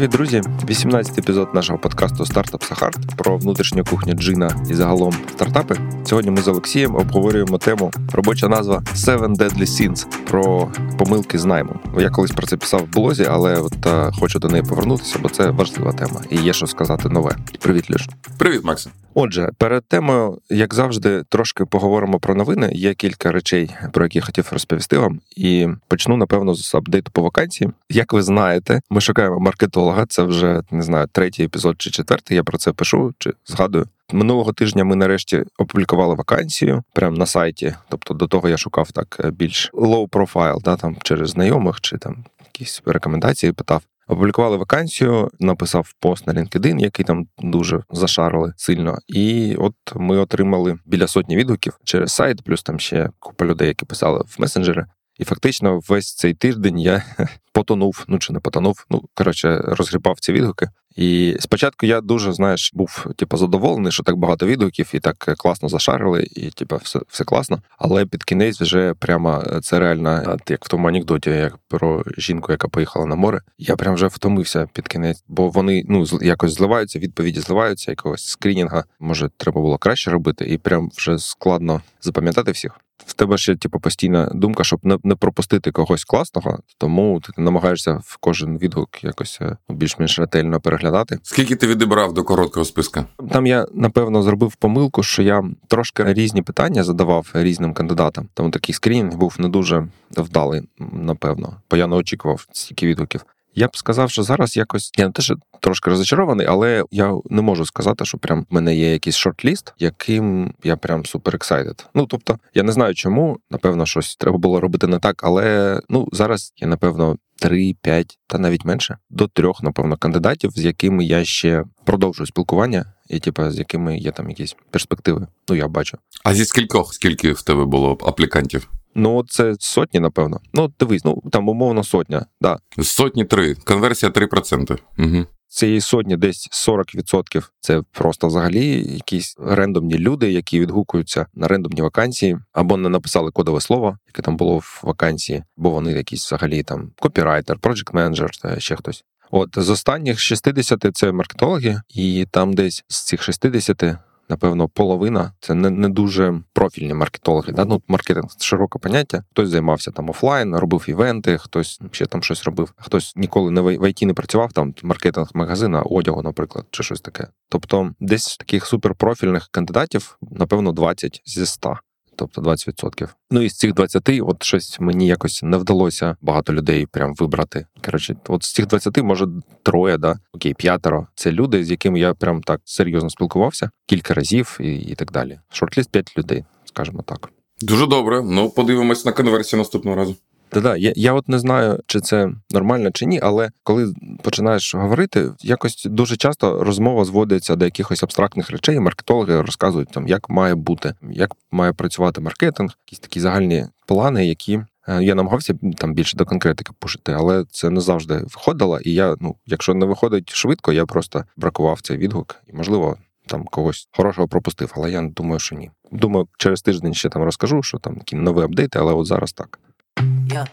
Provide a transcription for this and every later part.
Привіт, друзі! 18 епізод нашого подкасту Стартап Сахарт про внутрішню кухню джина і загалом стартапи. Сьогодні ми з Олексієм обговорюємо тему робоча назва Seven Deadly Sins про помилки з наймом. Я колись про це писав в блозі, але от а, е, хочу до неї повернутися, бо це важлива тема і є що сказати нове. Привіт, Люш. Привіт, Максим. Отже, перед темою, як завжди, трошки поговоримо про новини. Є кілька речей, про які хотів розповісти вам, і почну напевно з апдейту по вакансії. Як ви знаєте, ми шукаємо маркетолога. Це вже не знаю, третій епізод чи четвертий. Я про це пишу чи згадую. Минулого тижня ми нарешті опублікували вакансію прямо на сайті. Тобто до того я шукав так е, більш low profile, да, там через знайомих чи там якісь рекомендації питав. Опублікували вакансію, написав пост на LinkedIn, який там дуже зашарили сильно. І от ми отримали біля сотні відгуків через сайт, плюс там ще купа людей, які писали в месенджери. І фактично весь цей тиждень я потонув, ну чи не потонув. Ну коротше, розгрібав ці відгуки. І спочатку я дуже знаєш був типу, задоволений, що так багато відгуків і так класно зашарили, і типу, все все класно. Але під кінець вже прямо це реально, як в тому анекдоті, як про жінку, яка поїхала на море. Я прям вже втомився під кінець, бо вони ну якось зливаються, відповіді зливаються, якогось скринінга. Може, треба було краще робити, і прям вже складно запам'ятати всіх. В тебе ще типу постійна думка, щоб не не пропустити когось класного, тому ти намагаєшся в кожен відгук якось е, більш-менш ретельно переглядати. Скільки ти відібрав до короткого списка? Там я напевно зробив помилку, що я трошки різні питання задавав різним кандидатам. Тому такий скрінінг був не дуже вдалий, напевно, бо я не очікував стільки відгуків. Я б сказав, що зараз якось я теж трошки розочарований, але я не можу сказати, що прям в мене є якийсь шорт-ліст, яким я прям супер excited. Ну тобто, я не знаю чому. Напевно, щось треба було робити не так, але ну зараз я напевно. Три, п'ять та навіть менше до трьох, напевно, кандидатів, з якими я ще продовжую спілкування, і типу, з якими є там якісь перспективи. Ну я бачу. А зі скількох скільки в тебе було аплікантів? Ну, це сотні, напевно. Ну, дивись, ну там умовно сотня. да. Сотні три. Конверсія 3%. Угу. Цієї сотні десь 40% це просто взагалі якісь рендомні люди, які відгукуються на рендомні вакансії, або не написали кодове слово, яке там було в вакансії, бо вони якісь взагалі там копірайтер, проджект менеджер та ще хтось. От з останніх 60 це маркетологи, і там десь з цих 60 напевно, половина це не не дуже профільні маркетологи. Да? Ну, маркетинг це широке поняття. Хтось займався там офлайн, робив івенти, хтось ще там щось робив. Хтось ніколи не в ІТ не працював, там маркетинг магазина, одягу, наприклад, чи щось таке. Тобто, десь таких суперпрофільних кандидатів, напевно, 20 зі 100 тобто 20%. Ну і з цих 20, от щось мені якось не вдалося багато людей прям вибрати. Коротше, от з цих 20, може троє, да окей, п'ятеро. Це люди, з якими я прям так серйозно спілкувався кілька разів і, і так далі. Шортліст 5 людей, скажімо так. Дуже добре. Ну подивимось на конверсію наступного разу. Та-да, я я от не знаю, чи це нормально чи ні, але коли починаєш говорити, якось дуже часто розмова зводиться до якихось абстрактних речей. Маркетологи розказують там, як має бути, як має працювати маркетинг, якісь такі загальні плани, які. Е, я намагався там більше до конкретики пушити, але це не завжди виходило. І я, ну, якщо не виходить швидко, я просто бракував цей відгук і, можливо, там когось хорошого пропустив. Але я думаю, що ні. Думаю, через тиждень ще там розкажу, що там такі нові апдейти, але от зараз так. Yeah.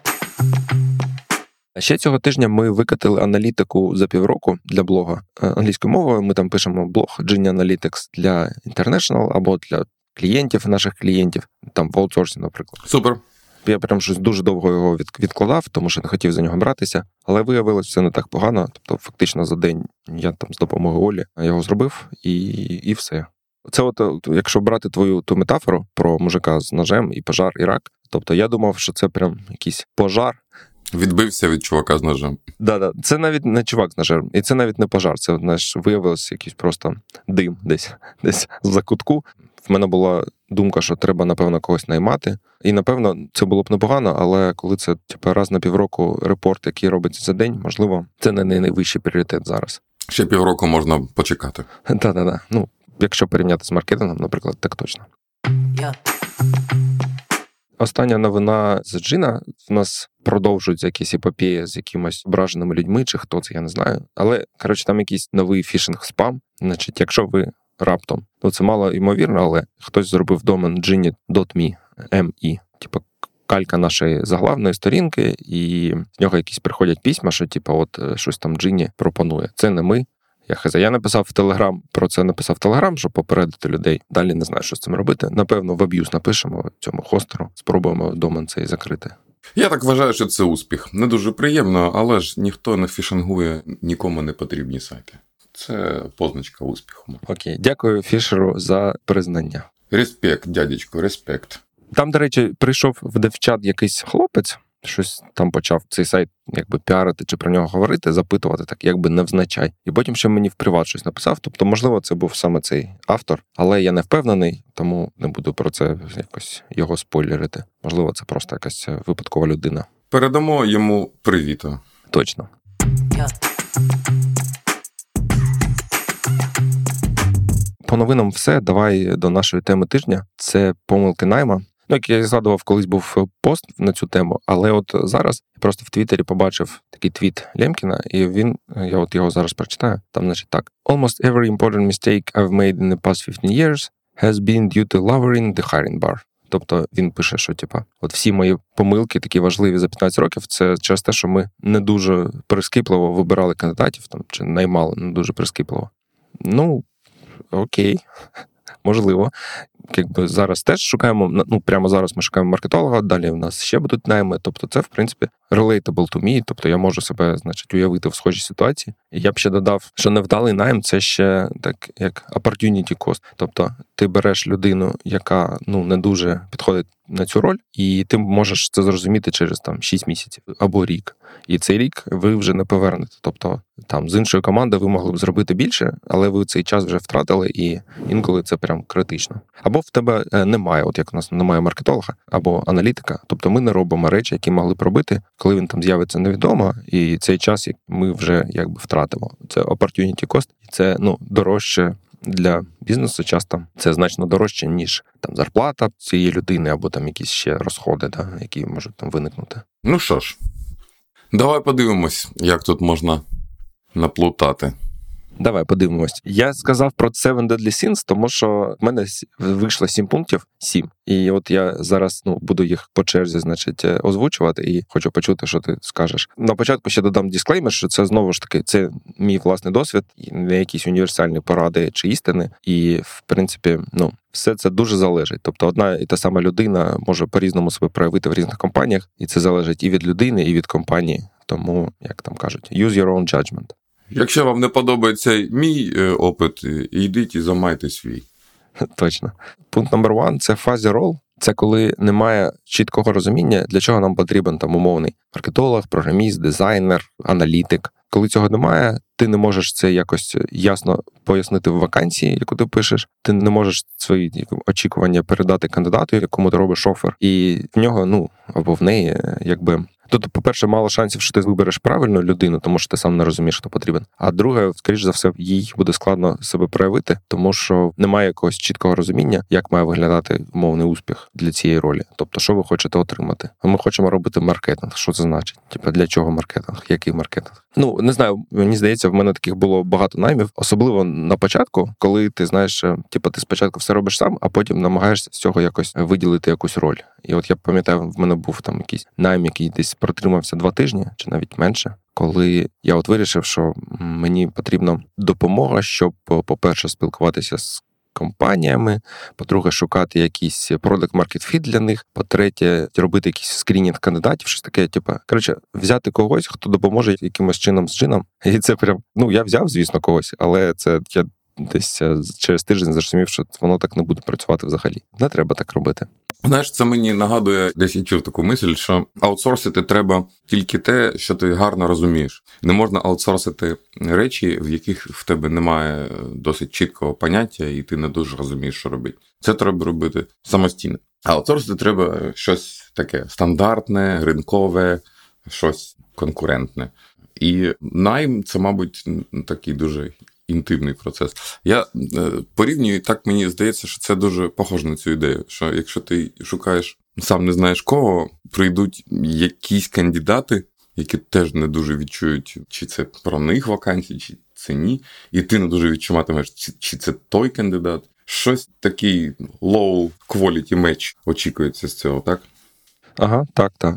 Ще цього тижня ми викатили аналітику за півроку для блога е, англійською мовою. Ми там пишемо блог Genie Analytics для International або для клієнтів наших клієнтів, там в аутсорсі, наприклад. Супер. Я прям щось дуже довго його відкладав, тому що не хотів за нього братися, але виявилось все не так погано. Тобто, фактично за день я там з допомогою Олі його зробив, і і все. Це, от якщо брати твою ту метафору про мужика з ножем і пожар і рак, Тобто я думав, що це прям якийсь пожар. Відбився від чувака з ножем. Да, да. Це навіть не чувак з ножем, і це навіть не пожар. Це знаєш, виявилось якийсь просто дим десь десь в закутку. В мене була думка, що треба, напевно, когось наймати. І напевно це було б непогано, але коли це типу, раз на півроку репорт, який робиться за день, можливо, це не найвищий пріоритет зараз. Ще півроку можна почекати. Так, так, так. Ну, якщо порівняти з маркетингом, наприклад, так точно. Yeah. Остання новина з Джина. В нас продовжуються якісь епопеї з якимось ображеними людьми, чи хто це, я не знаю. Але коротше, там якийсь новий фішинг спам. Значить, якщо ви раптом, ну це мало ймовірно, але хтось зробив домен genie.me, ME, типу калька нашої заглавної сторінки, і з нього якісь приходять письма, що типу, от е, щось там Джині пропонує. Це не ми. Я хз. Я написав в Телеграм, про це написав в Телеграм, щоб попередити людей. Далі не знаю, що з цим робити. Напевно, в аб'юз напишемо цьому хостеру, спробуємо домен цей закрити. Я так вважаю, що це успіх. Не дуже приємно, але ж ніхто не фішингує нікому не потрібні сайти. Це позначка успіху. Окей, дякую Фішеру за признання. Респект, дядечко, респект. Там, до речі, прийшов в девчат якийсь хлопець, щось там почав цей сайт якби піарити чи про нього говорити, запитувати так, якби невзначай. І потім ще мені в приват щось написав. Тобто, можливо, це був саме цей автор, але я не впевнений, тому не буду про це якось його спойлерити. Можливо, це просто якась випадкова людина. Передамо йому привіта. Точно. По новинам все. Давай до нашої теми тижня. Це помилки найма. Ну, як я згадував, колись був пост на цю тему, але от зараз я просто в Твіттері побачив такий твіт Лемкіна, і він, я от його зараз прочитаю. Там, значить, так: Almost every important mistake I've made in the past 15 years has been due to lowering the hiring bar. Тобто він пише, що типа, от всі мої помилки, такі важливі за 15 років, це через те, що ми не дуже прискіпливо вибирали кандидатів там чи наймали не дуже прискіпливо. Ну окей, можливо якби зараз теж шукаємо. Ну прямо зараз ми шукаємо маркетолога. Далі в нас ще будуть найми. Тобто, це в принципі relatable to me, Тобто я можу себе, значить, уявити в схожій ситуації. І я б ще додав, що невдалий найм це ще так як opportunity cost. Тобто ти береш людину, яка ну не дуже підходить на цю роль, і ти можеш це зрозуміти через там 6 місяців або рік. І цей рік ви вже не повернете. Тобто там з іншої команди ви могли б зробити більше, але ви цей час вже втратили, і інколи це прям критично. Або в тебе е, немає, от як у нас немає маркетолога або аналітика. Тобто ми не робимо речі, які могли б робити, коли він там з'явиться невідомо, і цей час ми вже якби втратимо. Це opportunity cost, і це ну дорожче. Для бізнесу часто це значно дорожче, ніж там зарплата цієї людини, або там якісь ще розходи, да, які можуть там виникнути. Ну що ж, давай подивимось, як тут можна наплутати. Давай подивимось. Я сказав про Seven Deadly Sins, тому що в мене вийшло сім пунктів, сім. І от я зараз ну буду їх по черзі, значить, е, озвучувати, і хочу почути, що ти скажеш. На початку ще додам дисклеймер, що це знову ж таки це мій власний досвід, не якісь універсальні поради чи істини. І в принципі, ну все це дуже залежить. Тобто, одна і та сама людина може по-різному себе проявити в різних компаніях, і це залежить і від людини, і від компанії. Тому як там кажуть, use your own judgment. Якщо вам не подобається мій е, опит, йдіть і замайте свій. Точно. Пункт номер один це фазі рол. Це коли немає чіткого розуміння, для чого нам потрібен там умовний маркетолог, програміст, дизайнер, аналітик. Коли цього немає, ти не можеш це якось ясно пояснити в вакансії, яку ти пишеш. Ти не можеш свої очікування передати кандидату, якому ти робиш офер, і в нього, ну або в неї, якби Тут, по-перше, мало шансів, що ти вибереш правильну людину, тому що ти сам не розумієш, хто потрібен. А друге, скоріш за все, їй буде складно себе проявити, тому що немає якогось чіткого розуміння, як має виглядати умовний успіх для цієї ролі. Тобто, що ви хочете отримати? Ми хочемо робити маркетинг. Що це значить? Типа для чого маркетинг? Який маркетинг? Ну не знаю. Мені здається, в мене таких було багато наймів, особливо на початку, коли ти знаєш, е, типу, ти спочатку все робиш сам, а потім намагаєшся з цього якось виділити якусь роль. І от я пам'ятаю, в мене був там якийсь найм, який десь протримався два тижні чи навіть менше. Коли я от вирішив, що мені потрібна допомога, щоб, по-перше, спілкуватися з компаніями, по-друге, шукати якийсь продакт маркет фіт для них. По-третє, робити якийсь скрінінг кандидатів, щось таке, типу, коротше, взяти когось, хто допоможе якимось чином з чином. І це прям ну я взяв, звісно, когось, але це я десь е, через тиждень зрозумів, що воно так не буде працювати взагалі. Не треба так робити. Знаєш, це мені нагадує десь я чув таку мисль, що аутсорсити треба тільки те, що ти гарно розумієш. Не можна аутсорсити речі, в яких в тебе немає досить чіткого поняття, і ти не дуже розумієш, що робити. Це треба робити самостійно. Аутсорсити треба щось таке стандартне, ринкове, щось конкурентне. І найм це, мабуть, такий дуже інтимний процес. Я е, порівнюю, так мені здається, що це дуже похоже на цю ідею. Що якщо ти шукаєш сам не знаєш кого, прийдуть якісь кандидати, які теж не дуже відчують, чи це про них вакансії, чи це ні, і ти не дуже відчуватимеш, чи це той кандидат. Щось такий low quality match очікується з цього, так? Ага, так, так.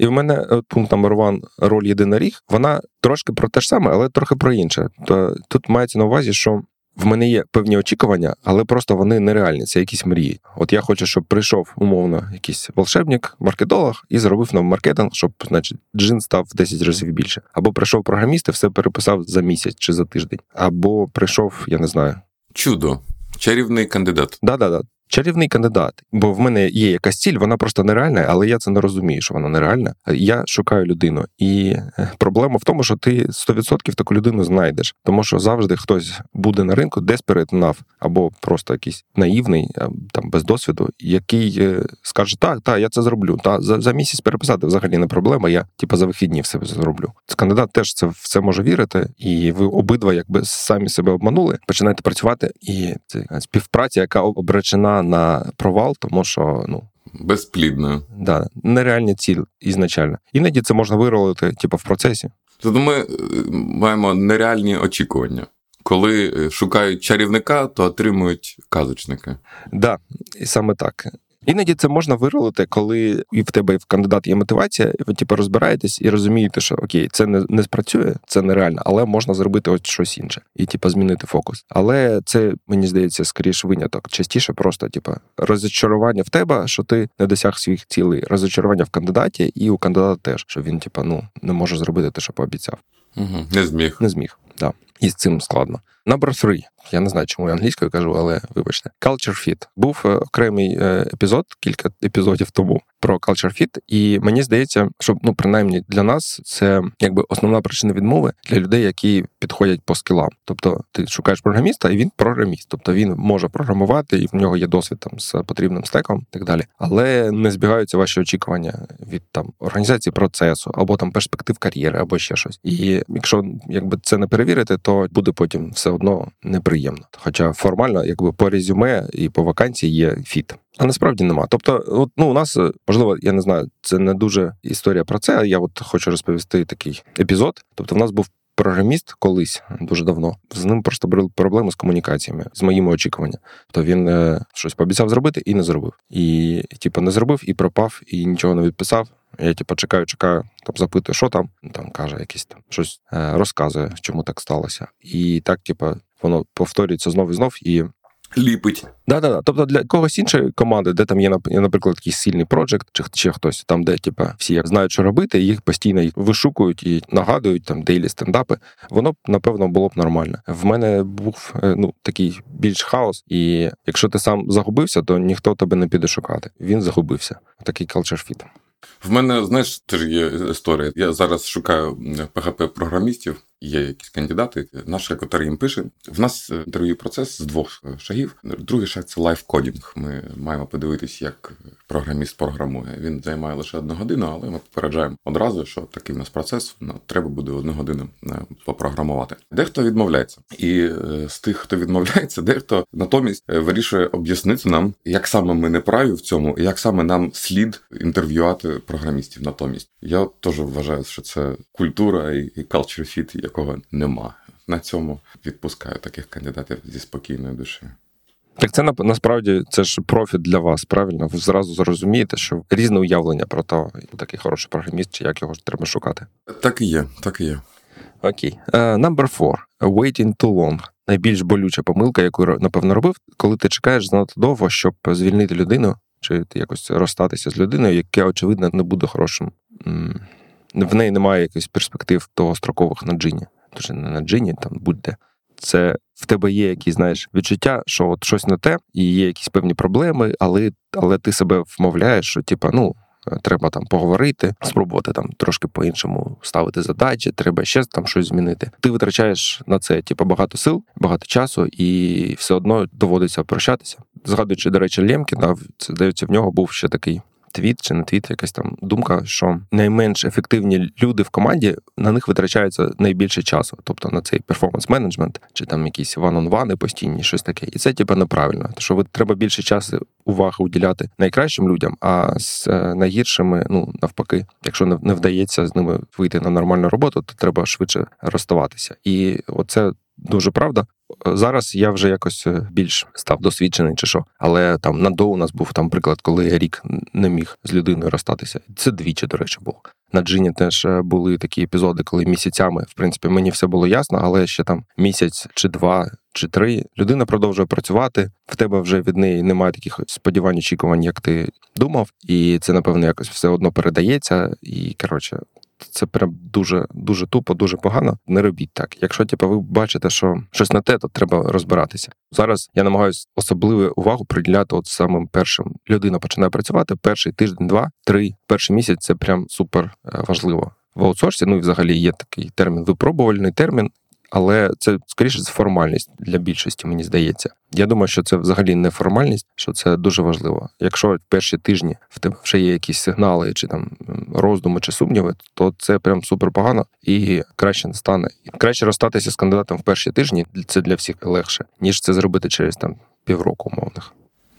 І в мене от, пункт номер ван роль єдина ріг, вона трошки про те ж саме, але трохи про інше. То тут мається на увазі, що в мене є певні очікування, але просто вони нереальні. Це якісь мрії. От я хочу, щоб прийшов умовно якийсь волшебник, маркетолог і зробив нам маркетинг, щоб, значить, джин став в 10 разів більше. Або прийшов програміст і все переписав за місяць чи за тиждень, або прийшов, я не знаю. Чудо, чарівний кандидат. Да-да-да. Чарівний кандидат, бо в мене є якась ціль, вона просто нереальна, але я це не розумію, що вона нереальна. Я шукаю людину, і е, проблема в тому, що ти 100% таку людину знайдеш, тому що завжди хтось буде на ринку, desperate enough, або просто якийсь наївний, там без досвіду, який е, скаже: так, так, я це зроблю. Та за, за місяць переписати взагалі не проблема. Я типу, за вихідні все зроблю. Кандидат теж це в це може вірити, і ви обидва, якби самі себе обманули, починаєте працювати, і це співпраця, яка обречена на провал, тому що ну. Безплідно. Да, нереальні ціль ізначально. Іноді це можна виролити, типу, в процесі. Тобто ми е, маємо нереальні очікування. Коли е, шукають чарівника, то отримують казочника. Так, да, саме так. Іноді це можна виролити, коли і в тебе і в кандидат є мотивація, і ви типу, розбираєтесь і розумієте, що окей, це не не спрацює, це нереально, але можна зробити ось щось інше і типу, змінити фокус. Але це мені здається скоріше виняток. Частіше просто, типу, розчарування в тебе, що ти не досяг своїх цілей, розчарування в кандидаті, і у кандидата теж, що він, типу, ну не може зробити те, що пообіцяв. Угу. Не зміг. Не зміг, да. І з цим складно. Number three. Я не знаю, чому я англійською кажу, але вибачте. Culture Fit. Був е, окремий е, епізод, кілька епізодів тому про Culture Fit, і мені здається, що ну принаймні для нас це якби основна причина відмови для людей, які підходять по скілам. Тобто, ти шукаєш програміста, і він програміст, тобто він може програмувати, і в нього є досвід там з потрібним стеком, і так далі. Але не збігаються ваші очікування від там організації процесу або там перспектив кар'єри, або ще щось. І якщо якби це не перевірити, то буде потім все одно неприємно. Хоча формально, якби по резюме і по вакансії є фіт. А насправді нема. Тобто, от, ну у нас можливо, я не знаю, це не дуже історія про це. Я от хочу розповісти такий епізод. Тобто, в нас був програміст колись дуже давно. З ним просто були проблеми з комунікаціями, з моїми очікуваннями. То він е, щось пообіцяв зробити і не зробив. І, типу, не зробив, і пропав, і нічого не відписав. Я типу, чекаю, чекаю, там запитую, що там. Там каже, якийсь там щось е, розказує, чому так сталося. І так, типу, воно повторюється знов і знов і. Ліпить. Да, да, да. Тобто для когось іншої команди, де там є, наприклад, якийсь сильний проджект, чи чи хтось там, де типа всі знають, що робити, і їх постійно вишукують і нагадують там дейлі стендапи, воно напевно було б нормально. В мене був е, ну такий більш хаос, і якщо ти сам загубився, то ніхто тебе не піде шукати. Він загубився. Такий fit. В мене, знаєш, теж є історія. Я зараз шукаю PHP-програмістів, є якісь кандидати. Наш рекрутер їм пише. В нас інтерв'ю процес з двох шагів. Другий шаг це лайвкодінг. Ми маємо подивитись, як програміст програмує. Він займає лише одну годину, але ми попереджаємо одразу, що такий в нас процес. Ну, треба буде одну годину е, попрограмувати. Дехто відмовляється, і е, з тих, хто відмовляється, дехто натомість е, вирішує об'яснити нам, як саме ми не праві в цьому, і як саме нам слід інтерв'ювати програмістів. Натомість я теж вважаю, що це культура і culture fit, якого нема. На цьому відпускаю таких кандидатів зі спокійною душею. Так це насправді це ж профіт для вас, правильно? Ви зразу зрозумієте, що різне уявлення про те, такий хороший програміст, чи як його треба шукати. Так і є, так і є. Окей. Uh, number four. Waiting too long. Найбільш болюча помилка, яку напевно робив, коли ти чекаєш занадто довго, щоб звільнити людину, чи якось розстатися з людиною, яке, очевидно, не буде хорошим. В неї немає якихось перспектив довгострокових на джині. Тож не на джині, там будь-де. Це в тебе є якісь, знаєш, відчуття, що от щось не те, і є якісь певні проблеми, але але ти себе вмовляєш, що типа, ну. Треба там поговорити, спробувати там трошки по-іншому ставити задачі, треба ще там щось змінити. Ти витрачаєш на це типу, багато сил, багато часу, і все одно доводиться прощатися. Згадуючи, до речі, Лємкіна, це здається, в нього був ще такий твіт чи не твіт, якась там думка, що найменш ефективні люди в команді на них витрачається найбільше часу, тобто на цей перформанс-менеджмент, чи там якісь ван-он-вани постійні, щось таке. І це типу, неправильно. Тому що ви треба більше часу уваги уділяти найкращим людям, а з е, найгіршими, ну навпаки, якщо не вдається з ними вийти на нормальну роботу, то треба швидше розставатися. І оце дуже правда. Зараз я вже якось е, більш став досвідчений, чи що. Але там на до у нас був там приклад, коли я рік не міг з людиною розстатися. Це двічі, до речі, було. На Джині теж е, були такі епізоди, коли місяцями, в принципі, мені все було ясно, але ще там місяць чи два. Чи три людина продовжує працювати, в тебе вже від неї немає таких сподівань, очікувань, як ти думав, і це напевно якось все одно передається. І коротше, це прям дуже дуже тупо, дуже погано. Не робіть так. Якщо типу, ви бачите, що щось не те, то треба розбиратися. Зараз я намагаюся особливу увагу приділяти от самим першим. Людина починає працювати перший тиждень, два, три, перший місяць це прям супер е, важливо. В аутсорсі, ну і взагалі є такий термін випробувальний термін, але це скоріше формальність для більшості, мені здається. Я думаю, що це взагалі не формальність, що це дуже важливо. Якщо в перші тижні в тебе вже є якісь сигнали, чи там роздуми, чи сумніви, то це прям супер погано і краще не стане. Краще розстатися з кандидатом в перші тижні. Це для всіх легше, ніж це зробити через там півроку умовних.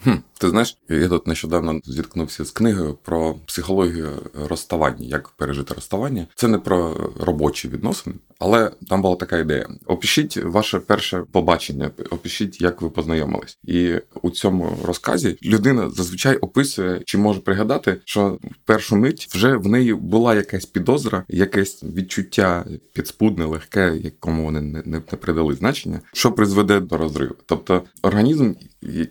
Хм, Ти знаєш, я тут нещодавно зіткнувся з книгою про психологію розставання, як пережити розставання. Це не про робочі відносини, але там була така ідея: опишіть ваше перше побачення, опишіть, як ви познайомились. І у цьому розказі людина зазвичай описує чи може пригадати, що в першу мить вже в неї була якась підозра, якесь відчуття підспудне, легке, якому вони не, не, не придали значення, що призведе до розриву. Тобто організм,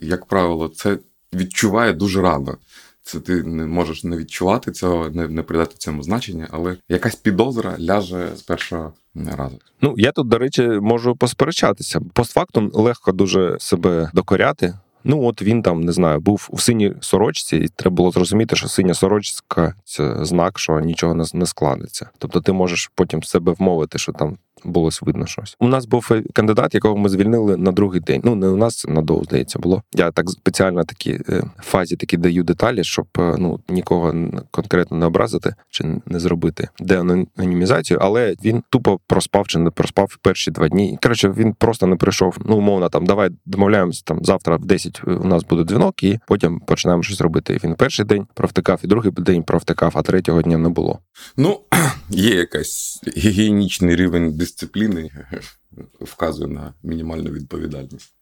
як правило, це відчуває дуже рано. Це ти не можеш не відчувати цього, не не придати цьому значення, але якась підозра ляже з першого разу. Ну я тут, до речі, можу посперечатися. Постфактум легко дуже себе докоряти. Ну, от він там не знаю, був у синій сорочці, і треба було зрозуміти, що синя сорочка це знак, що нічого не складеться. Тобто, ти можеш потім себе вмовити, що там було видно щось. У нас був кандидат, якого ми звільнили на другий день. Ну не у нас на довго здається було. Я так спеціально такі е, фазі такі даю деталі, щоб е, ну нікого конкретно не образити чи не зробити деанонімізацію, але він тупо проспав чи не проспав перші два дні. Коротше, він просто не прийшов. Ну умовно, там давай домовляємося там завтра в 10 у нас буде дзвінок, і потім починаємо щось робити. Він перший день провтикав, і другий день провтикав, а третього дня не було. Ну є якась гігієнічний рівень дисципліни вказує на мінімальну відповідальність.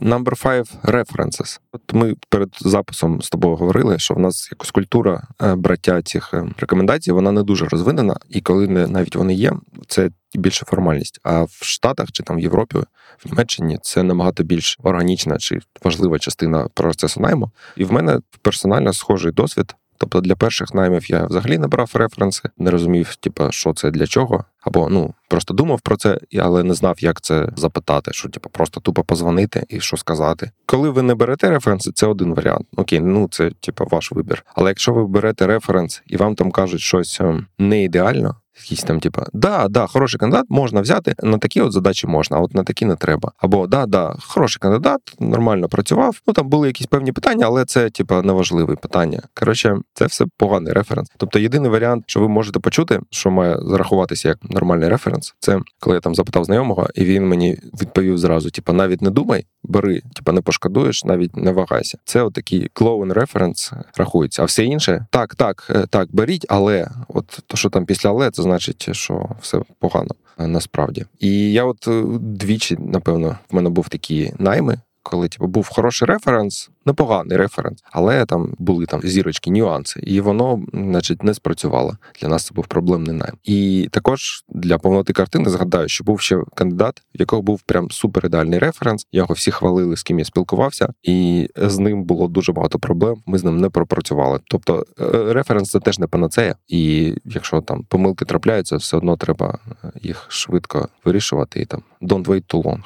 Number five references. От ми перед записом з тобою говорили, що в нас якось культура е, браття цих е, рекомендацій, вона не дуже розвинена, і коли навіть вони є, це більше формальність. А в Штатах чи там в Європі, в Німеччині це набагато більш органічна чи важлива частина процесу найму. І в мене персонально схожий досвід. Тобто для перших наймів я взагалі не брав референси, не розумів, типу, що це для чого, або ну просто думав про це, але не знав, як це запитати, що типу, просто тупо позвонити і що сказати. Коли ви не берете референси, це один варіант. Окей, ну це типу, ваш вибір. Але якщо ви берете референс і вам там кажуть щось ем, не ідеально, Якісь там, типа, да, да, хороший кандидат можна взяти, на такі от задачі можна, а от на такі не треба. Або да, да, хороший кандидат, нормально працював. Ну там були якісь певні питання, але це, типа, неважливі питання. Коротше, це все поганий референс. Тобто, єдиний варіант, що ви можете почути, що має зарахуватися як нормальний референс, це коли я там запитав знайомого, і він мені відповів зразу: типа, навіть не думай, бери, типа не пошкодуєш, навіть не вагайся. Це отакий клоун референс рахується. А все інше так, так, е, так, беріть, але от то, що там після але, це значить, що все погано насправді. І я, от е, двічі, напевно, в мене був такі найми коли типу, був хороший референс, непоганий референс, але там були там зірочки, нюанси, і воно, значить, не спрацювало. Для нас це був проблемний найм. І також для повноти картини згадаю, що був ще кандидат, в якого був прям супер ідеальний референс. Його всі хвалили, з ким я спілкувався, і з ним було дуже багато проблем. Ми з ним не пропрацювали. Тобто е, референс це теж не панацея, і якщо там помилки трапляються, все одно треба їх швидко вирішувати. І там don't wait too long.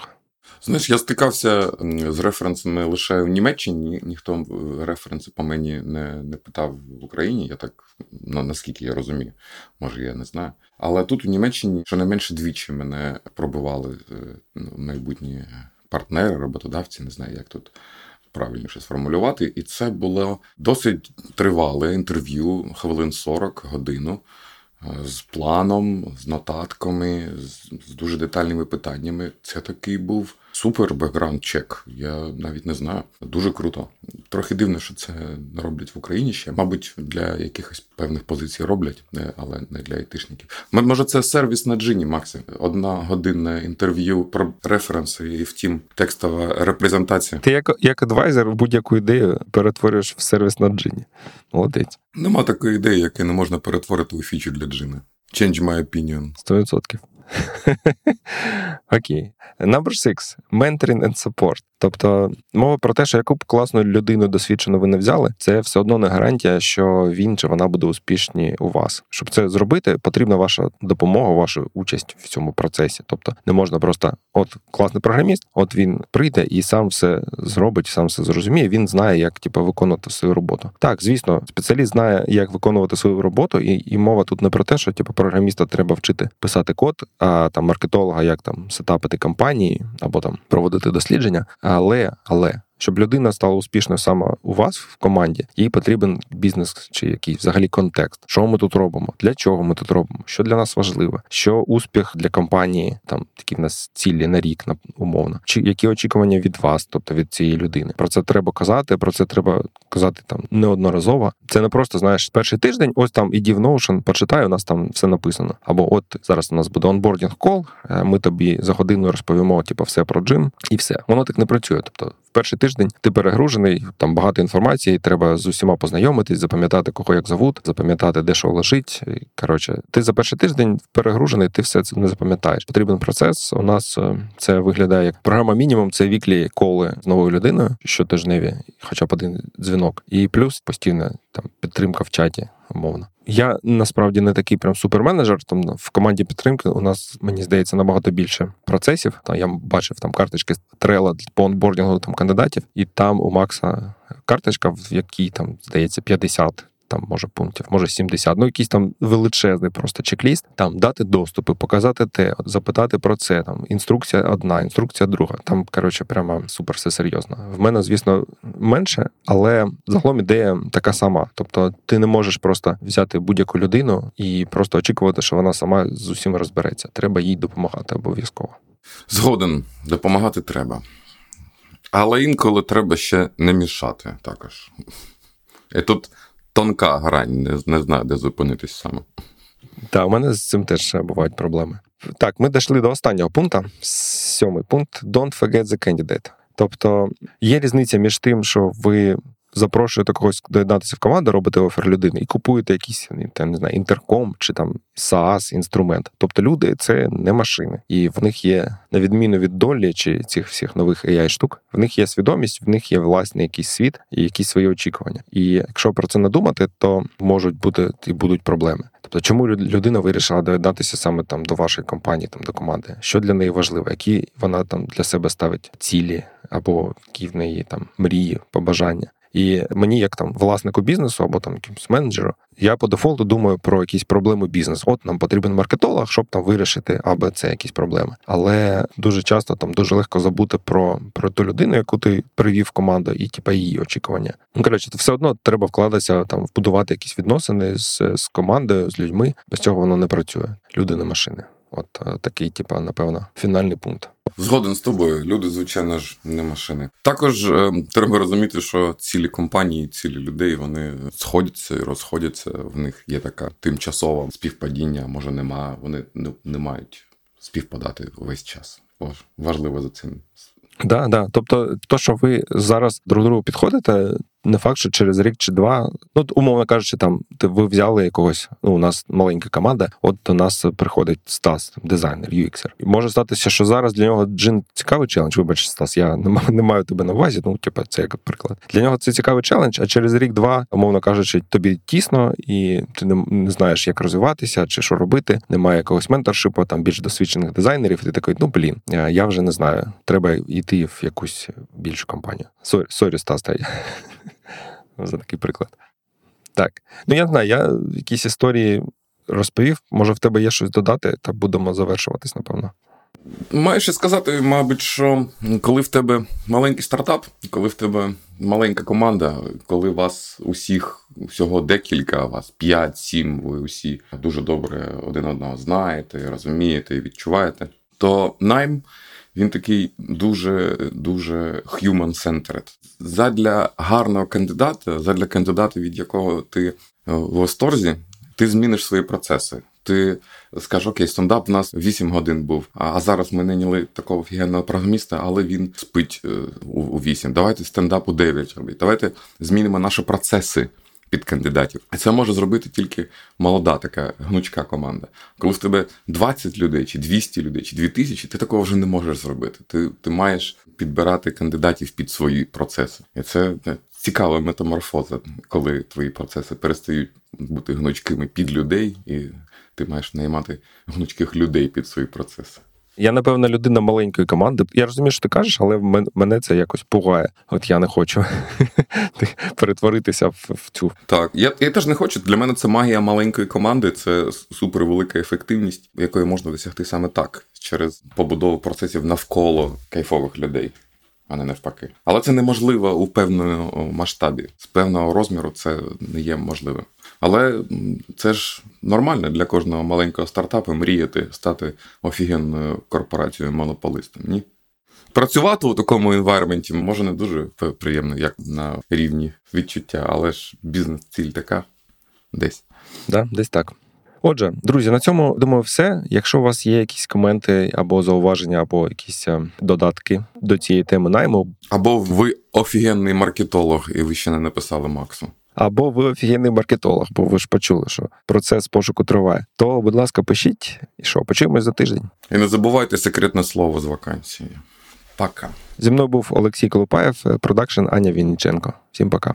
Знаєш, я стикався з референсами лише в Німеччині. Ніхто е, референси по мені не не питав в Україні. Я так ну, наскільки я розумію, може я не знаю. Але тут у Німеччині щонайменше двічі мене пробивали е, ну, майбутні партнери, роботодавці, не знаю, як тут. Правильніше сформулювати, і це було досить тривале інтерв'ю, хвилин 40 годину з планом, з нотатками, з дуже детальними питаннями. Це такий був супер бекграунд чек. Я навіть не знаю. Дуже круто. Трохи дивно, що це роблять в Україні ще. Мабуть, для якихось певних позицій роблять, е, але не для айтишників. Може, це сервіс на джині, Максі. Одногодинне інтерв'ю про референси і потім текстова репрезентація. Ти як як advisor будь-яку ідею перетворюєш в сервіс на джині. Молодець. Нема такої ідеї, яку не можна перетворити у фічу для джина. Change my opinion. 100%. Окей. Number six. Mentoring and support. Тобто мова про те, що яку б класну людину досвідчену ви не взяли, це все одно не гарантія, що він чи вона буде успішні у вас. Щоб це зробити, потрібна ваша допомога, ваша участь в цьому процесі. Тобто не можна просто, от класний програміст, от він прийде і сам все зробить, сам все зрозуміє. Він знає, як типу, виконувати свою роботу. Так, звісно, спеціаліст знає, як виконувати свою роботу, і і мова тут не про те, що типу, програміста треба вчити писати код, а там маркетолога, як там сетапити кампанії або там проводити дослідження. Але, але щоб людина стала успішною саме у вас в команді, їй потрібен бізнес чи якийсь взагалі контекст. Що ми тут робимо? Для чого ми тут робимо? Що для нас важливо? Що успіх для компанії, там такі в нас цілі на рік, на умовно, чи які очікування від вас, тобто від цієї людини? Про це треба казати. Про це треба казати там неодноразово. Це не просто знаєш перший тиждень. Ось там іди в Notion, почитай, у нас там все написано. Або от зараз у нас буде онбордінг кол. Е, ми тобі за годину розповімо, типу, все про джим, і все. Воно так не працює. Тобто, в перший тиждень ти перегружений, там багато інформації, треба з усіма познайомитись, запам'ятати, кого як зовут, запам'ятати, де що лежить. Коротше, ти за перший тиждень перегружений, ти все це не запам'ятаєш. Потрібен процес. У нас е, це виглядає як програма мінімум. Це віклі коли з новою людиною, щотижневі, хоча б один дзвінок, і плюс постійна там підтримка в чаті умовно. Я насправді не такий прям суперменеджер. Там в команді підтримки у нас мені здається набагато більше процесів. Там я бачив там карточки трела по онбордінгу там кандидатів, і там у Макса карточка, в якій там здається 50 там може пунктів, може 70, ну якийсь там величезний просто чек-ліст, там дати доступи, показати те, запитати про це. Там інструкція одна, інструкція друга. Там коротше, прямо супер все серйозно. В мене, звісно, менше, але загалом ідея така сама. Тобто, ти не можеш просто взяти будь-яку людину і просто очікувати, що вона сама з усім розбереться. Треба їй допомагати обов'язково. Згоден, допомагати треба. Але інколи треба ще не мішати також. І тут тонка грань, не, не знаю, де зупинитись саме. Так, у мене з цим теж бувають проблеми. Так, ми дійшли до останнього пункту. Сьомий пункт: Don't forget the candidate. Тобто є різниця між тим, що ви запрошуєте когось доєднатися в команду, робите офер людини і купуєте якийсь там, не знаю, інтерком чи там SaaS інструмент. Тобто люди це не машини, і в них є на відміну від долі чи цих всіх нових ai штук, в них є свідомість, в них є власний якийсь світ і якісь свої очікування. І якщо про це не думати, то можуть бути і будуть проблеми. Тобто, чому людина вирішила доєднатися саме там до вашої компанії, там до команди, що для неї важливо, які вона там для себе ставить цілі або які в неї там мрії, побажання. І мені, як там власнику бізнесу або там якимось менеджеру, я по дефолту думаю про якісь проблеми бізнесу. От нам потрібен маркетолог, щоб там вирішити або це якісь проблеми. Але дуже часто там дуже легко забути про про ту людину, яку ти привів в команду, і типа її очікування. Ну коротше, все одно треба вкладатися там, вбудувати якісь відносини з, з командою, з людьми. Без цього воно не працює. Люди не машини. От е, такий, типа, напевно, фінальний пункт. Згоден з тобою. Люди, звичайно ж, не машини. Також е, треба розуміти, що цілі компанії, цілі людей вони сходяться і розходяться. В них є така тимчасова співпадіння, може нема. Вони не, не мають співпадати весь час. Важливо за цим. Да, да. Тобто, то, що ви зараз друг другу підходите, не факт, що через рік чи два, ну умовно кажучи, там ви взяли якогось. Ну, у нас маленька команда. От до нас приходить Стас, дизайнер, UX. І може статися, що зараз для нього джин цікавий челендж. Вибач, Стас, я не не маю тебе на увазі. Ну, типу, це як приклад. Для нього це цікавий челендж, а через рік-два, умовно кажучи, тобі тісно, і ти не, не знаєш, як розвиватися чи що робити. Немає якогось менторшипу, там більш досвідчених дизайнерів. І ти такий, ну блін, я вже не знаю. Треба йти в якусь більшу компанію. Sorry, sorry, Стас, та за такий приклад. Так. Ну, я не знаю, я якісь історії розповів. Може, в тебе є щось додати, та будемо завершуватись, напевно. Маю ще сказати, мабуть, що коли в тебе маленький стартап, коли в тебе маленька команда, коли вас усіх всього декілька, вас 5-7, ви усі дуже добре один одного знаєте, розумієте і відчуваєте, то найм він такий дуже дуже human-centered. Задля гарного кандидата, задля кандидата, від якого ти е, в восторзі, ти зміниш свої процеси. Ти скажеш, окей, стендап у нас 8 годин був, а зараз ми наняли такого офігенного програміста, але він спить е, у 8. Давайте стендап у 9 робити. Давайте змінимо наші процеси під кандидатів. І це може зробити тільки молода така гнучка команда. Коли в тебе 20 людей, чи 200 людей, чи 2000, ти такого вже не можеш зробити. Ти ти маєш підбирати кандидатів під свої процеси. І це цікава метаморфоза, коли твої процеси перестають бути гнучкими під людей, і ти маєш наймати гнучких людей під свої процеси. Я, напевно, людина маленької команди. Я розумію, що ти кажеш, але мене це якось пугає. От я не хочу перетворитися в цю. Так, я я теж не хочу. Для мене це магія маленької команди, це супервелика ефективність, якої можна досягти саме так, через побудову процесів навколо кайфових людей. А не навпаки. Але це неможливо у певному масштабі. З певного розміру це не є можливим. Але це ж нормально для кожного маленького стартапу мріяти стати офігенною корпорацією монополистом. Ні? Працювати у такому інвайрменті може не дуже приємно, як на рівні відчуття, але ж бізнес-ціль така десь. Да, Десь так. Отже, друзі, на цьому думаю, все. Якщо у вас є якісь коменти або зауваження, або якісь е, додатки до цієї теми найму, або ви офігенний маркетолог, і ви ще не написали Максу або ви офігенний маркетолог, бо ви ж почули, що процес пошуку триває. То, будь ласка, пишіть і що, почуємось за тиждень. І не забувайте секретне слово з вакансії. Пока. Зі мною був Олексій Колупаєв, продакшн Аня Вінніченко. Всім пока.